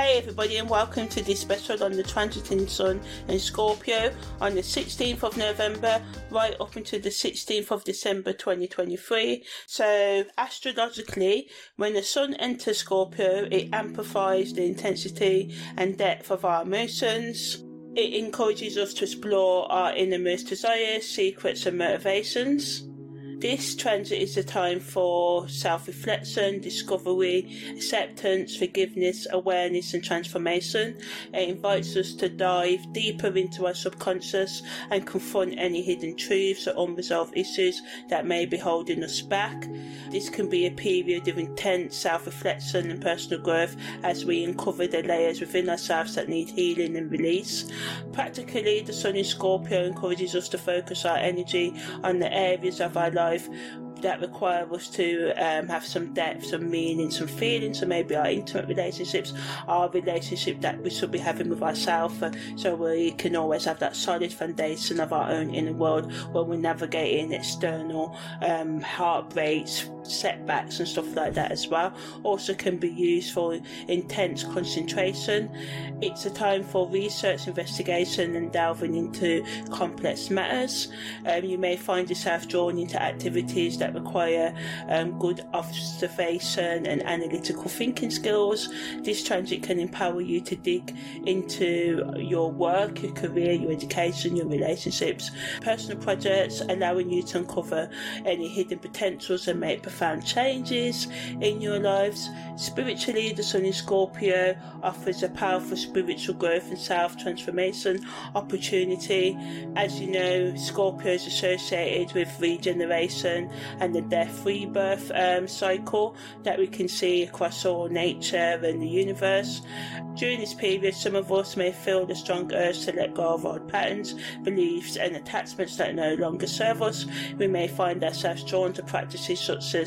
Hey everybody and welcome to this special on the transiting sun in Scorpio on the 16th of November right up until the 16th of December 2023. So astrologically, when the sun enters Scorpio, it amplifies the intensity and depth of our emotions. It encourages us to explore our innermost desires, secrets and motivations. This transit is a time for self reflection, discovery, acceptance, forgiveness, awareness, and transformation. It invites us to dive deeper into our subconscious and confront any hidden truths or unresolved issues that may be holding us back. This can be a period of intense self reflection and personal growth as we uncover the layers within ourselves that need healing and release. Practically, the Sun in Scorpio encourages us to focus our energy on the areas of our life life that require us to um, have some depth, some meaning, some feeling. So maybe our intimate relationships, our relationship that we should be having with ourselves, uh, so we can always have that solid foundation of our own inner world when we're navigating external um, heartbreaks, setbacks, and stuff like that as well. Also, can be used for intense concentration. It's a time for research, investigation, and delving into complex matters. Um, you may find yourself drawn into activities that require um, good observation and analytical thinking skills. This transit can empower you to dig into your work, your career, your education, your relationships, personal projects, allowing you to uncover any hidden potentials and make profound changes in your lives. Spiritually, the Sun in Scorpio offers a powerful spiritual growth and self transformation opportunity. As you know, Scorpio is associated with regeneration and the death rebirth um, cycle that we can see across all nature and the universe. During this period, some of us may feel the strong urge to let go of old patterns, beliefs, and attachments that no longer serve us. We may find ourselves drawn to practices such as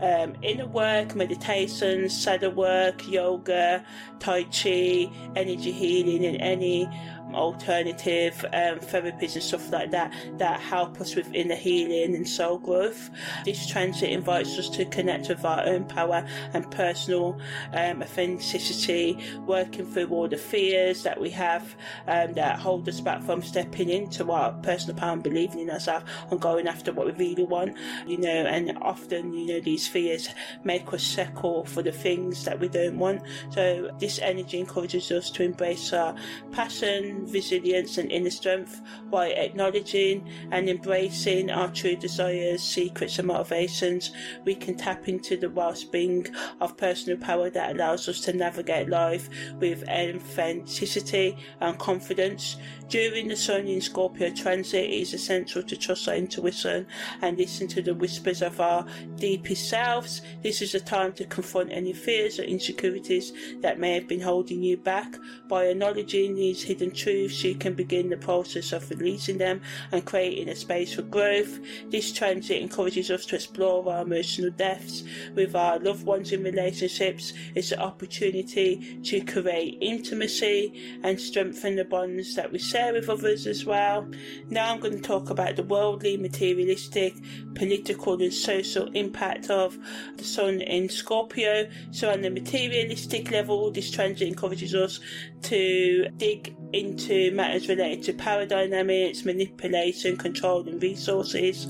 um, inner work, meditation, shadow work, yoga, tai chi, energy healing, and any alternative um, therapies and stuff like that that help us with inner healing and soul growth. This transit invites us to connect with our own power and personal um, authenticity, working through all the fears that we have um, that hold us back from stepping into our personal power and believing in ourselves and going after what we really want. You know, and often, you know, these fears make us settle for the things that we don't want. So this energy encourages us to embrace our passion, resilience, and inner strength by acknowledging and embracing our true desires, secrets, and motivations. We can tap into the wellspring of personal power that allows us to navigate life with authenticity and confidence. During the Sun in Scorpio transit, it is essential to trust our intuition and listen to the whispers of our deepest selves. This is a time to confront any fears or insecurities that may have been holding you back. By acknowledging these hidden truths, you can begin the process of releasing them and creating a space for growth. This transit encourages us to explore our emotional depths with our loved ones in relationships. It's an opportunity to create intimacy and strengthen the bonds that we share with others as well. Now I'm going to talk about the worldly, materialistic, political, and social impact of the Sun in Scorpio. So, on the materialistic level, this transit encourages us to dig into matters related to power dynamics, manipulation, control, and resources,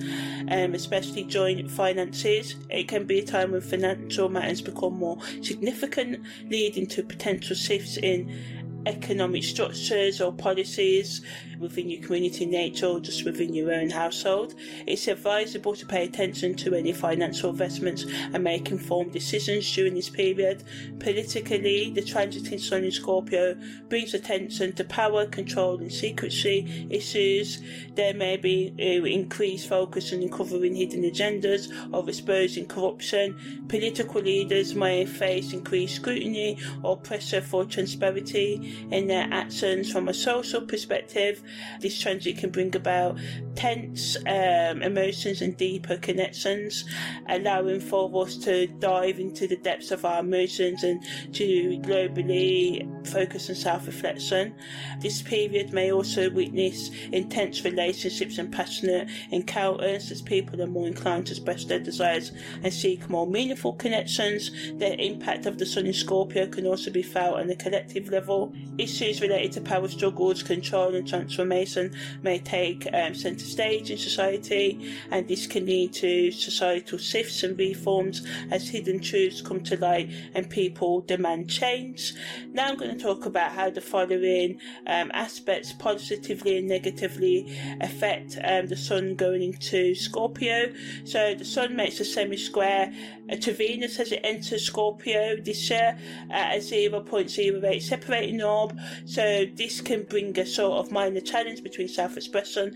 um, especially joint finances. It can be a time when financial matters become more significant, leading to potential shifts in economic structures or policies within your community nature or just within your own household. It's advisable to pay attention to any financial investments and make informed decisions during this period. Politically, the transiting Sun in Scorpio brings attention to power, control, and secrecy issues. There may be uh, increased focus on uncovering hidden agendas or exposing corruption. Political leaders may face increased scrutiny or pressure for transparency in their actions from a social perspective. This transit can bring about intense um, emotions and deeper connections, allowing for us to dive into the depths of our emotions and to globally focus on self reflection. This period may also witness intense relationships and passionate encounters as people are more inclined to express their desires and seek more meaningful connections. The impact of the Sun in Scorpio can also be felt on a collective level. Issues related to power struggles, control, and transformation may take um, centre stage in society, and this can lead to societal shifts and reforms as hidden truths come to light and people demand change. Now I'm going to talk about how the following um, aspects positively and negatively affect um, the Sun going into Scorpio. So the Sun makes a semi square uh, to Venus as it enters Scorpio this year at a 0.08 separating orb. So this can bring a sort of minor challenge between self-expression,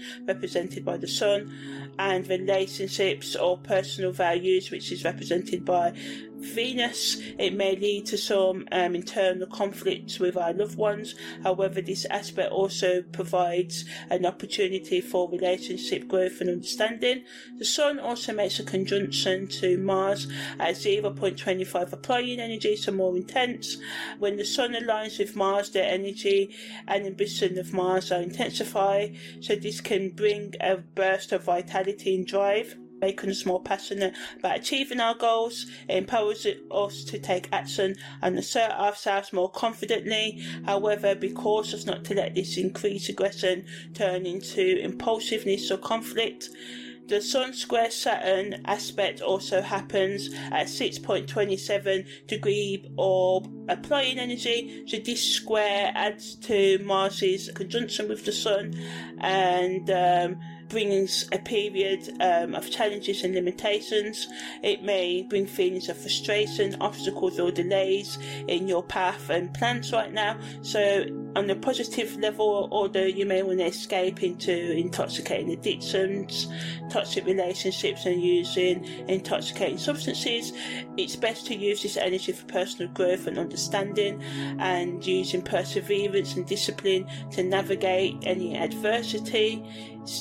represented by the Sun, and relationships or personal values, which is represented by Venus, it may lead to some um, internal conflicts with our loved ones. However, this aspect also provides an opportunity for relationship growth and understanding. The Sun also makes a conjunction to Mars at 0.25 applying energy, so more intense. When the Sun aligns with Mars, the energy and ambition of Mars are intensified, so this can bring a burst of vitality and drive making us more passionate about achieving our goals. It empowers us to take action and assert ourselves more confidently. However, be cautious not to let this increased aggression turn into impulsiveness or conflict. The Sun square Saturn aspect also happens at 6.27 degree orb applying energy. So this square adds to Mars's conjunction with the Sun and um, brings a period um, of challenges and limitations. It may bring feelings of frustration, obstacles, or delays in your path and plans right now. So, on a positive level, although you may want to escape into intoxicating addictions, toxic relationships, and using intoxicating substances, it's best to use this energy for personal growth and understanding and using perseverance and discipline to navigate any adversity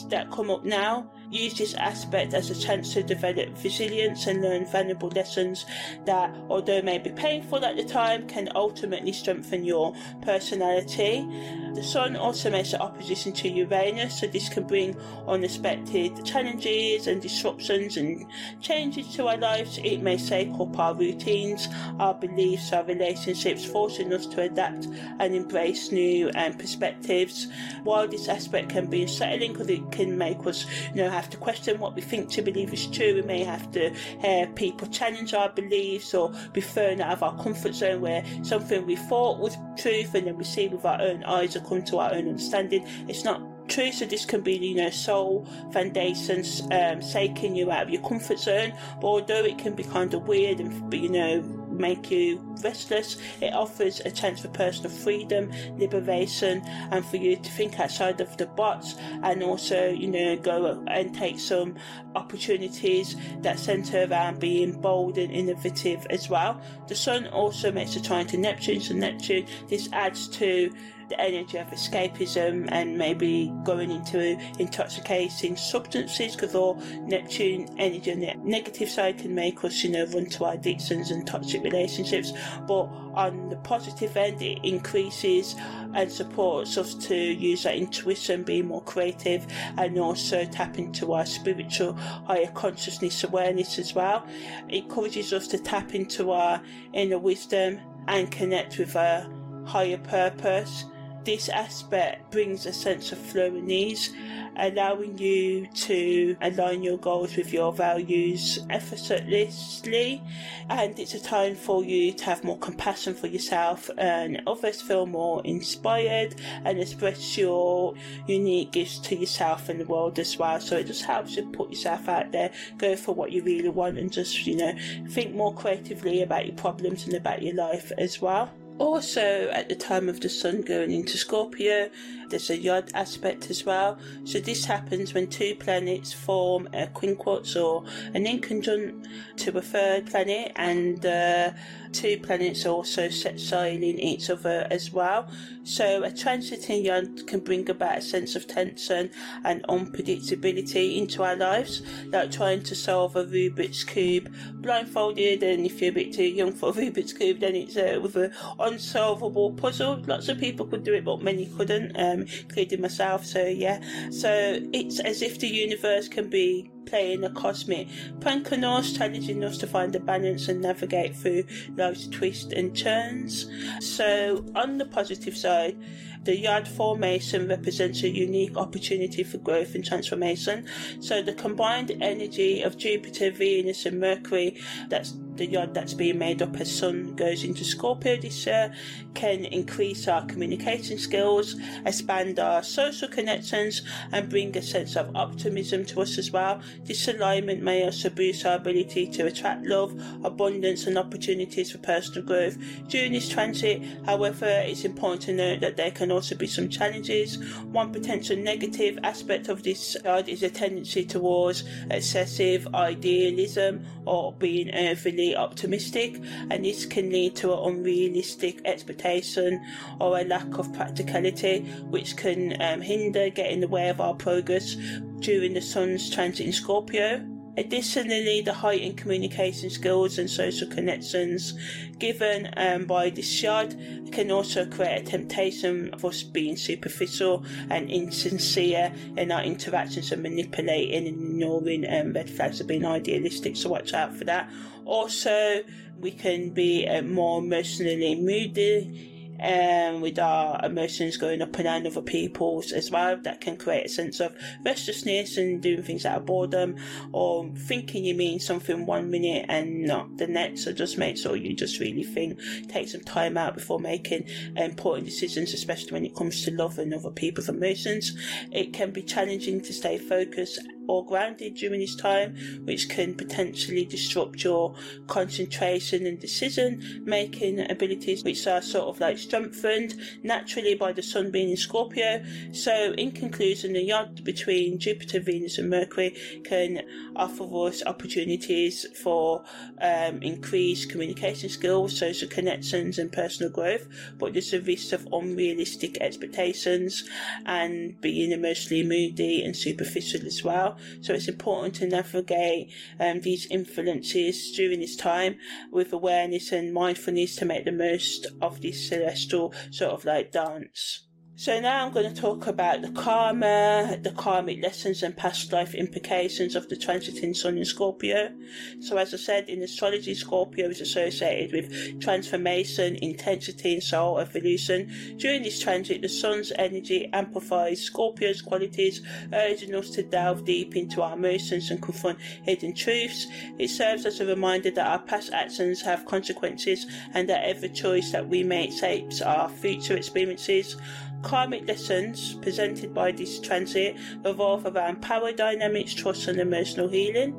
that come up now. Use this aspect as a chance to develop resilience and learn valuable lessons that, although may be painful at the time, can ultimately strengthen your personality. The Sun also makes an opposition to Uranus, so this can bring unexpected challenges and disruptions and changes to our lives. It may shake up our routines, our beliefs, our relationships, forcing us to adapt and embrace new um, perspectives. While this aspect can be unsettling because it can make us, you know, have to question what we think to believe is true. We may have to hear people challenge our beliefs or be thrown out of our comfort zone where something we thought was truth and then we see with our own eyes or come to our own understanding. It's not true. So this can be, you know, soul foundations, um, shaking you out of your comfort zone. But although it can be kind of weird and, you know, make you restless. It offers a chance for personal freedom, liberation, and for you to think outside of the box and also, you know, go and take some opportunities that centre around being bold and innovative as well. The Sun also makes a trine to Neptune, so Neptune, this adds to the energy of escapism and maybe going into intoxicating substances because all Neptune energy on the negative side can make us, you know, run to addictions and toxic relationships. But on the positive end, it increases and supports us to use our intuition, be more creative, and also tap into our spiritual higher consciousness awareness as well. It encourages us to tap into our inner wisdom and connect with our higher purpose this aspect brings a sense of flow and ease, allowing you to align your goals with your values effortlessly. And it's a time for you to have more compassion for yourself and others, feel more inspired and express your unique gifts to yourself and the world as well. So it just helps you put yourself out there, go for what you really want, and just, you know, think more creatively about your problems and about your life as well. Also, at the time of the Sun going into Scorpio, there's a Yod aspect as well. So, this happens when two planets form a quincunx or an inconjunct to a third planet, and uh, two planets also set in each other as well. So a transiting yod can bring about a sense of tension and unpredictability into our lives, like trying to solve a Rubik's Cube blindfolded, and if you're a bit too young for a Rubik's Cube, then it's uh, with an unsolvable puzzle. Lots of people could do it, but many couldn't, um, including myself. So yeah, so it's as if the universe can be playing a cosmic prank on us, challenging us to find a balance and navigate through life's twists and turns. So, on the positive side, the yod formation represents a unique opportunity for growth and transformation. So, the combined energy of Jupiter, Venus, and Mercury that's the yod that's being made up as Sun goes into Scorpio this year can increase our communication skills, expand our social connections, and bring a sense of optimism to us as well. This alignment may also boost our ability to attract love, abundance, and opportunities for personal growth during this transit. However, it's important to note that there can also be some challenges. One potential negative aspect of this card is a tendency towards excessive idealism or being overly optimistic, and this can lead to an unrealistic expectation or a lack of practicality, which can um, hinder, get in the way of our progress during the sun's transit in Scorpio. Additionally, the heightened communication skills and social connections given um, by this shard can also create a temptation of us being superficial and insincere in our interactions and manipulating and ignoring um, red flags of being idealistic, so watch out for that. Also, we can be uh, more emotionally moody um, with our emotions going up and down other people's as well. That can create a sense of restlessness and doing things out of boredom or thinking you mean something one minute and not the next. So just make sure you just really think, take some time out before making important decisions, especially when it comes to love and other people's emotions. It can be challenging to stay focused or grounded during this time, which can potentially disrupt your concentration and decision making abilities, which are sort of like strengthened naturally by the sun being in Scorpio. So, in conclusion, the yod between Jupiter, Venus, and Mercury can offer us opportunities for um, increased communication skills, social connections, and personal growth, but there's a risk of unrealistic expectations and being emotionally moody and superficial as well. So it's important to navigate um, these influences during this time with awareness and mindfulness to make the most of this celestial sort of like dance. So now I'm going to talk about the karma, the karmic lessons and past life implications of the transiting sun in Scorpio. So as I said, in astrology, Scorpio is associated with transformation, intensity and soul evolution. During this transit, the sun's energy amplifies Scorpio's qualities, urging us to delve deep into our emotions and confront hidden truths. It serves as a reminder that our past actions have consequences and that every choice that we make shapes our future experiences. Karmic lessons presented by this transit revolve around power dynamics, trust, and emotional healing.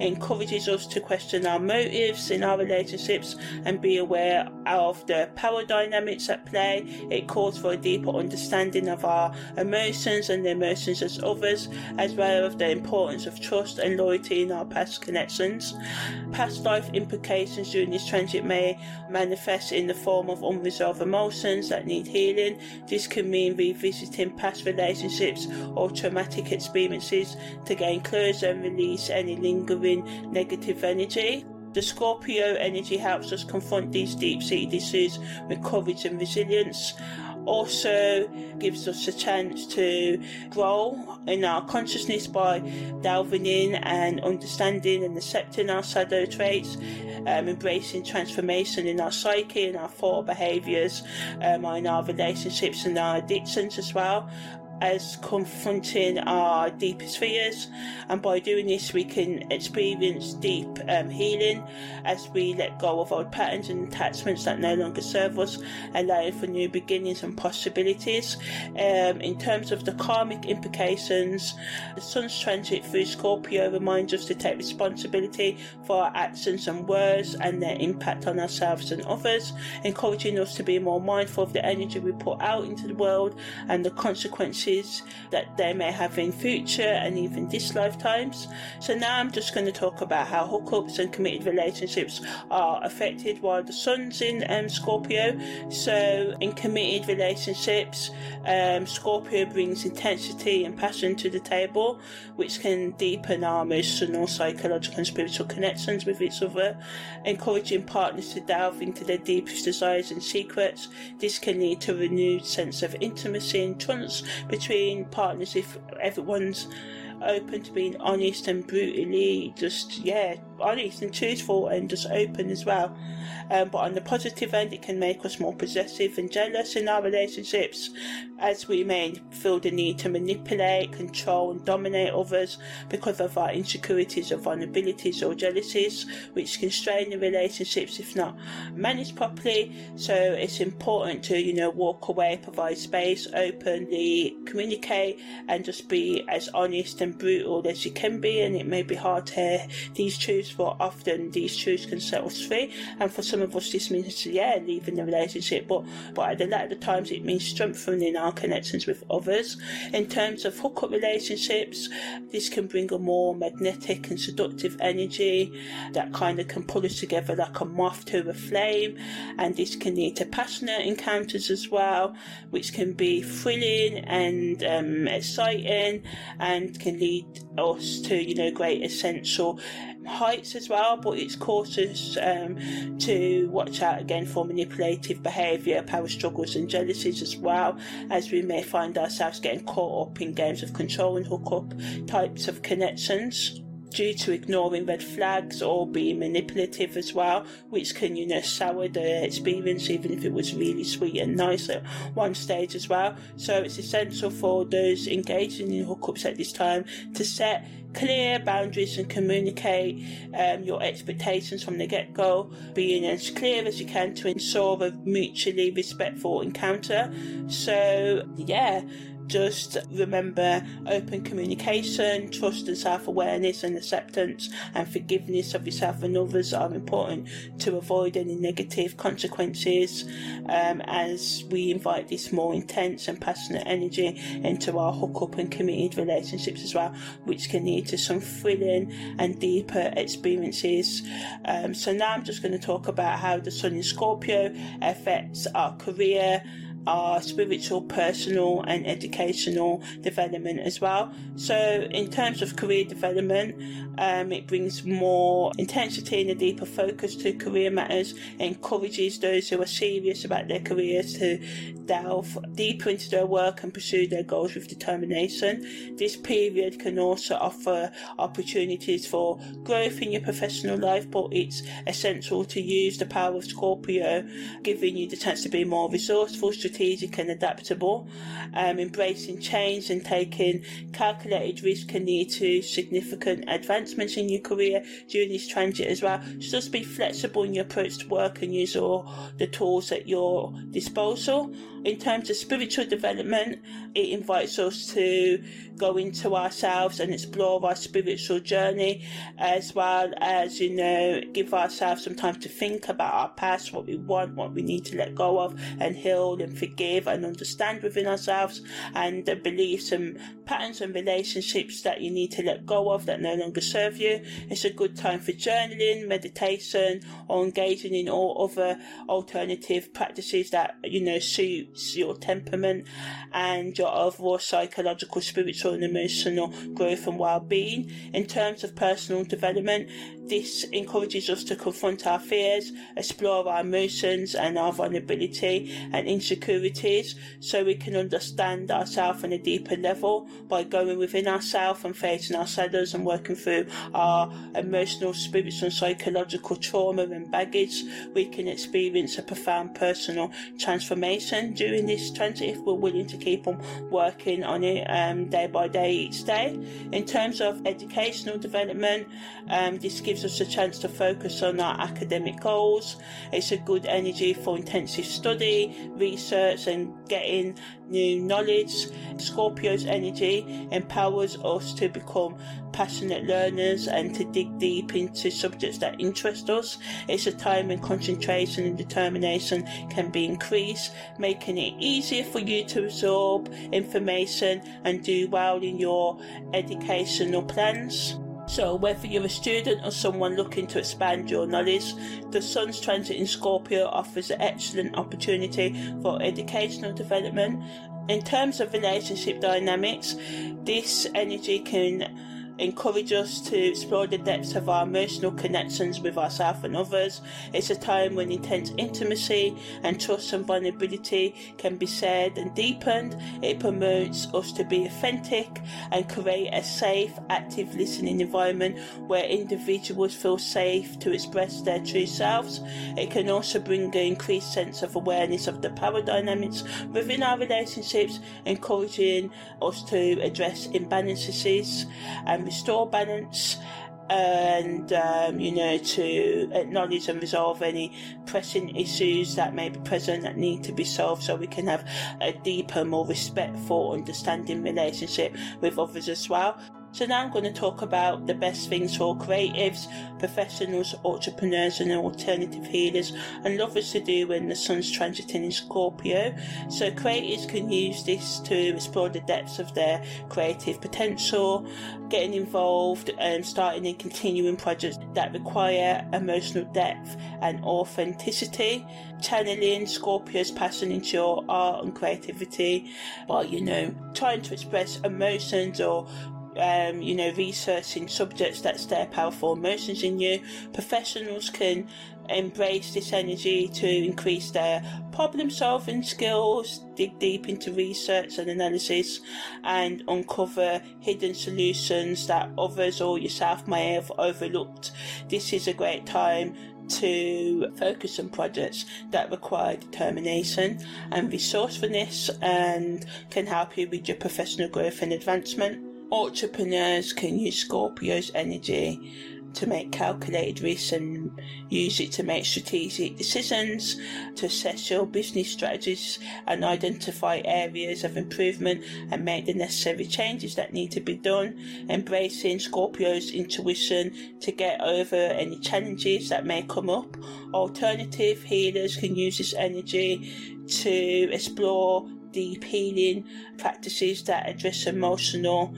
It encourages us to question our motives in our relationships and be aware of the power dynamics at play. It calls for a deeper understanding of our emotions and the emotions of others, as well as the importance of trust and loyalty in our past connections. Past life implications during this transit may manifest in the form of unresolved emotions that need healing. This can mean revisiting past relationships or traumatic experiences to gain closure and release any lingering negative energy. The Scorpio energy helps us confront these deep seated issues with courage and resilience. Also, gives us a chance to grow in our consciousness by delving in and understanding and accepting our shadow traits, um, embracing transformation in our psyche and our thought behaviours, um, in our relationships and our addictions as well, as confronting our deepest fears, and by doing this, we can experience deep um, healing as we let go of old patterns and attachments that no longer serve us, allowing for new beginnings and possibilities. Um, in terms of the karmic implications, the sun's transit through Scorpio reminds us to take responsibility for our actions and words and their impact on ourselves and others, encouraging us to be more mindful of the energy we put out into the world and the consequences that they may have in future and even this lifetimes. So now I'm just going to talk about how hookups and committed relationships are affected while the sun's in um, Scorpio. So in committed relationships, um, Scorpio brings intensity and passion to the table, which can deepen our emotional, psychological, and spiritual connections with each other, encouraging partners to delve into their deepest desires and secrets. This can lead to a renewed sense of intimacy and trust between partners if everyone's open to being honest and brutally just yeah honest and truthful and just open as well. Um, but on the positive end, it can make us more possessive and jealous in our relationships, as we may feel the need to manipulate, control, and dominate others because of our insecurities or vulnerabilities or jealousies, which can strain the relationships if not managed properly. So it's important to, you know, walk away, provide space, openly communicate, and just be as honest and brutal as you can be. And it may be hard to hear these truths truths, but often these truths can set us free. And for some of us, this means, yeah, leaving the relationship, but, but at a lot of the times it means strengthening our connections with others. In terms of hookup relationships, this can bring a more magnetic and seductive energy that kind of can pull us together like a moth to a flame. And this can lead to passionate encounters as well, which can be thrilling and um, exciting and can lead us to, you know, great essential heights as well, but it's cautious um, to watch out again for manipulative behaviour, power struggles, and jealousies as well, as we may find ourselves getting caught up in games of control and hookup types of connections due to ignoring red flags or being manipulative as well, which can, you know, sour the experience even if it was really sweet and nice at one stage as well. So it's essential for those engaging in hookups at this time to set clear boundaries and communicate um, your expectations from the get go, being as clear as you can to ensure a mutually respectful encounter. So, yeah, just remember open communication, trust and self awareness and acceptance and forgiveness of yourself and others are important to avoid any negative consequences um, as we invite this more intense and passionate energy into our hookup and committed relationships as well, which can lead to some thrilling and deeper experiences. Um, so now I'm just going to talk about how the Sun in Scorpio affects our career our spiritual, personal, and educational development as well. So, in terms of career development, um, it brings more intensity and a deeper focus to career matters, encourages those who are serious about their careers to delve deeper into their work and pursue their goals with determination. This period can also offer opportunities for growth in your professional life, but it's essential to use the power of Scorpio, giving you the chance to be more resourceful, strategic, and adaptable. Um, embracing change and taking calculated risk can lead to significant advancements in your career during this transit as well. So just be flexible in your approach to work and use all the tools at your disposal. In terms of spiritual development, it invites us to go into ourselves and explore our spiritual journey, as well as, you know, give ourselves some time to think about our past, what we want, what we need to let go of, and heal and forgive and understand within ourselves, and beliefs and patterns and relationships that you need to let go of that no longer serve you. It's a good time for journaling, meditation, or engaging in all other alternative practices that, you know, suits your temperament and your overall psychological, spiritual, and emotional growth and well-being. In terms of personal development, this encourages us to confront our fears, explore our emotions and our vulnerability and insecurities so we can understand ourselves on a deeper level by going within ourselves and facing our shadows and working through our emotional, spiritual and psychological trauma and baggage. We can experience a profound personal transformation during this transit if we're willing to keep on working on it um, day by day each day. In terms of educational development, um, this gives us a chance to focus on our academic goals. It's a good energy for intensive study, research and getting new knowledge. Scorpio's energy empowers us to become passionate learners and to dig deep into subjects that interest us. It's a time when concentration and determination can be increased, making it easier for you to absorb information and do well in your educational plans. So, whether you're a student or someone looking to expand your knowledge, the Sun's transit in Scorpio offers an excellent opportunity for educational development. In terms of relationship dynamics, this energy can encourage us to explore the depths of our emotional connections with ourselves and others. It's a time when intense intimacy and trust and vulnerability can be shared and deepened. It promotes us to be authentic and create a safe, active listening environment where individuals feel safe to express their true selves. It can also bring an increased sense of awareness of the power dynamics within our relationships, encouraging us to address imbalances and restore balance and um, you know to acknowledge and resolve any pressing issues that may be present that need to be solved so we can have a deeper more respectful understanding relationship with others as well so now I'm going to talk about the best things for creatives, professionals, entrepreneurs and alternative healers and lovers to do when the sun's transiting in Scorpio. So creatives can use this to explore the depths of their creative potential, getting involved and starting and continuing projects that require emotional depth and authenticity, channeling Scorpio's passion into your art and creativity while, you know, trying to express emotions or um, you know, researching subjects that stir powerful emotions in you. Professionals can embrace this energy to increase their problem solving skills, dig deep into research and analysis, and uncover hidden solutions that others or yourself may have overlooked. This is a great time to focus on projects that require determination and resourcefulness and can help you with your professional growth and advancement. Entrepreneurs can use Scorpio's energy to make calculated risks and use it to make strategic decisions, to assess your business strategies and identify areas of improvement and make the necessary changes that need to be done. Embracing Scorpio's intuition to get over any challenges that may come up. Alternative healers can use this energy to explore deep healing practices that address emotional,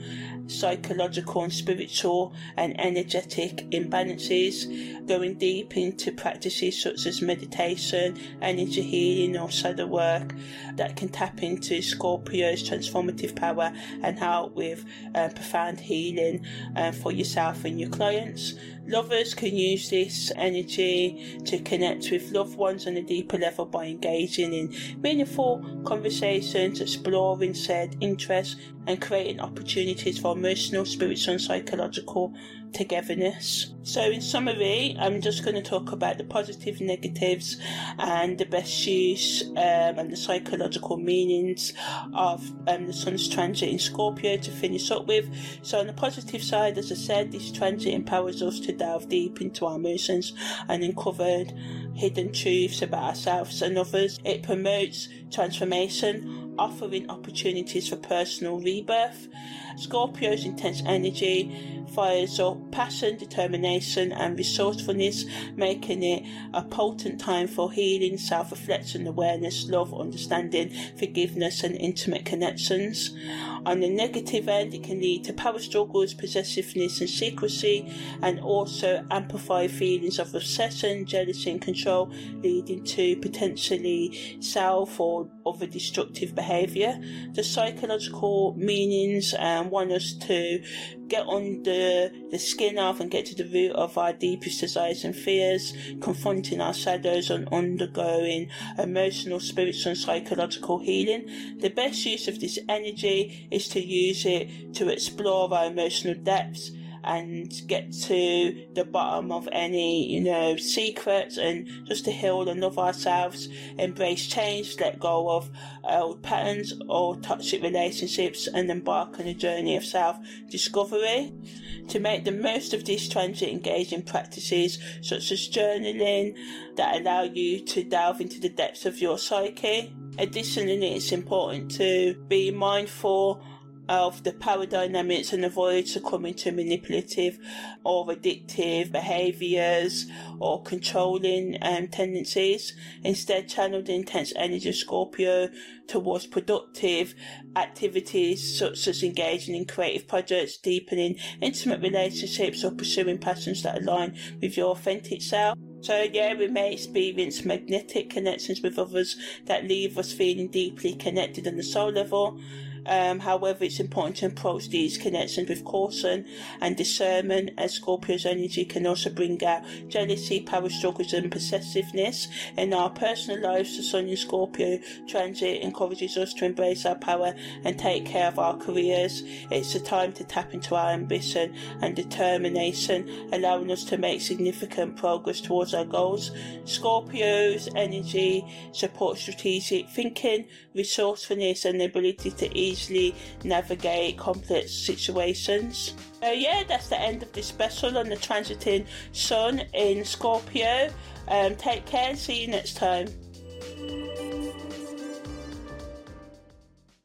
psychological, and spiritual and energetic imbalances, going deep into practices such as meditation, energy healing, or shadow work that can tap into Scorpio's transformative power and help with uh, profound healing uh, for yourself and your clients. Lovers can use this energy to connect with loved ones on a deeper level by engaging in meaningful conversations, exploring shared interests, and creating opportunities for emotional, spiritual, and psychological togetherness. So, in summary, I'm just going to talk about the positive, negatives, and the best use um, and the psychological meanings of um, the Sun's transit in Scorpio to finish up with. So, on the positive side, as I said, this transit empowers us to delve deep into our emotions and uncover hidden truths about ourselves and others. It promotes transformation, offering opportunities for personal rebirth. Scorpio's intense energy fires up passion, determination, and resourcefulness, making it a potent time for healing, self reflection, awareness, love, understanding, forgiveness, and intimate connections. On the negative end, it can lead to power struggles, possessiveness, and secrecy, and also amplify feelings of obsession, jealousy, and control, leading to potentially self or other destructive behaviour. The psychological meanings um, want us to get under the skin of and get to the root of our deepest desires and fears, confronting our shadows and undergoing emotional, spiritual, and psychological healing. The best use of this energy is to use it to explore our emotional depths and get to the bottom of any, you know, secrets and just to heal and love ourselves, embrace change, let go of old patterns or toxic relationships and embark on a journey of self discovery. To make the most of this transit, engage in practices such as journaling that allow you to delve into the depths of your psyche Additionally, it's important to be mindful of the power dynamics and avoid succumbing to manipulative or addictive behaviors or controlling um, tendencies. Instead, channel the intense energy of Scorpio towards productive activities such as engaging in creative projects, deepening intimate relationships, or pursuing passions that align with your authentic self. So yeah, we may experience magnetic connections with others that leave us feeling deeply connected on the soul level. Um, however, it's important to approach these connections with caution and discernment, as Scorpio's energy can also bring out jealousy, power struggles, and possessiveness. In our personal lives, the Sun in Scorpio transit encourages us to embrace our power and take care of our careers. It's a time to tap into our ambition and determination, allowing us to make significant progress towards our goals. Scorpio's energy supports strategic thinking, resourcefulness, and the ability to ease easily navigate complex situations. Uh, yeah, that's the end of this special on the transiting sun in Scorpio. Um, take care and see you next time.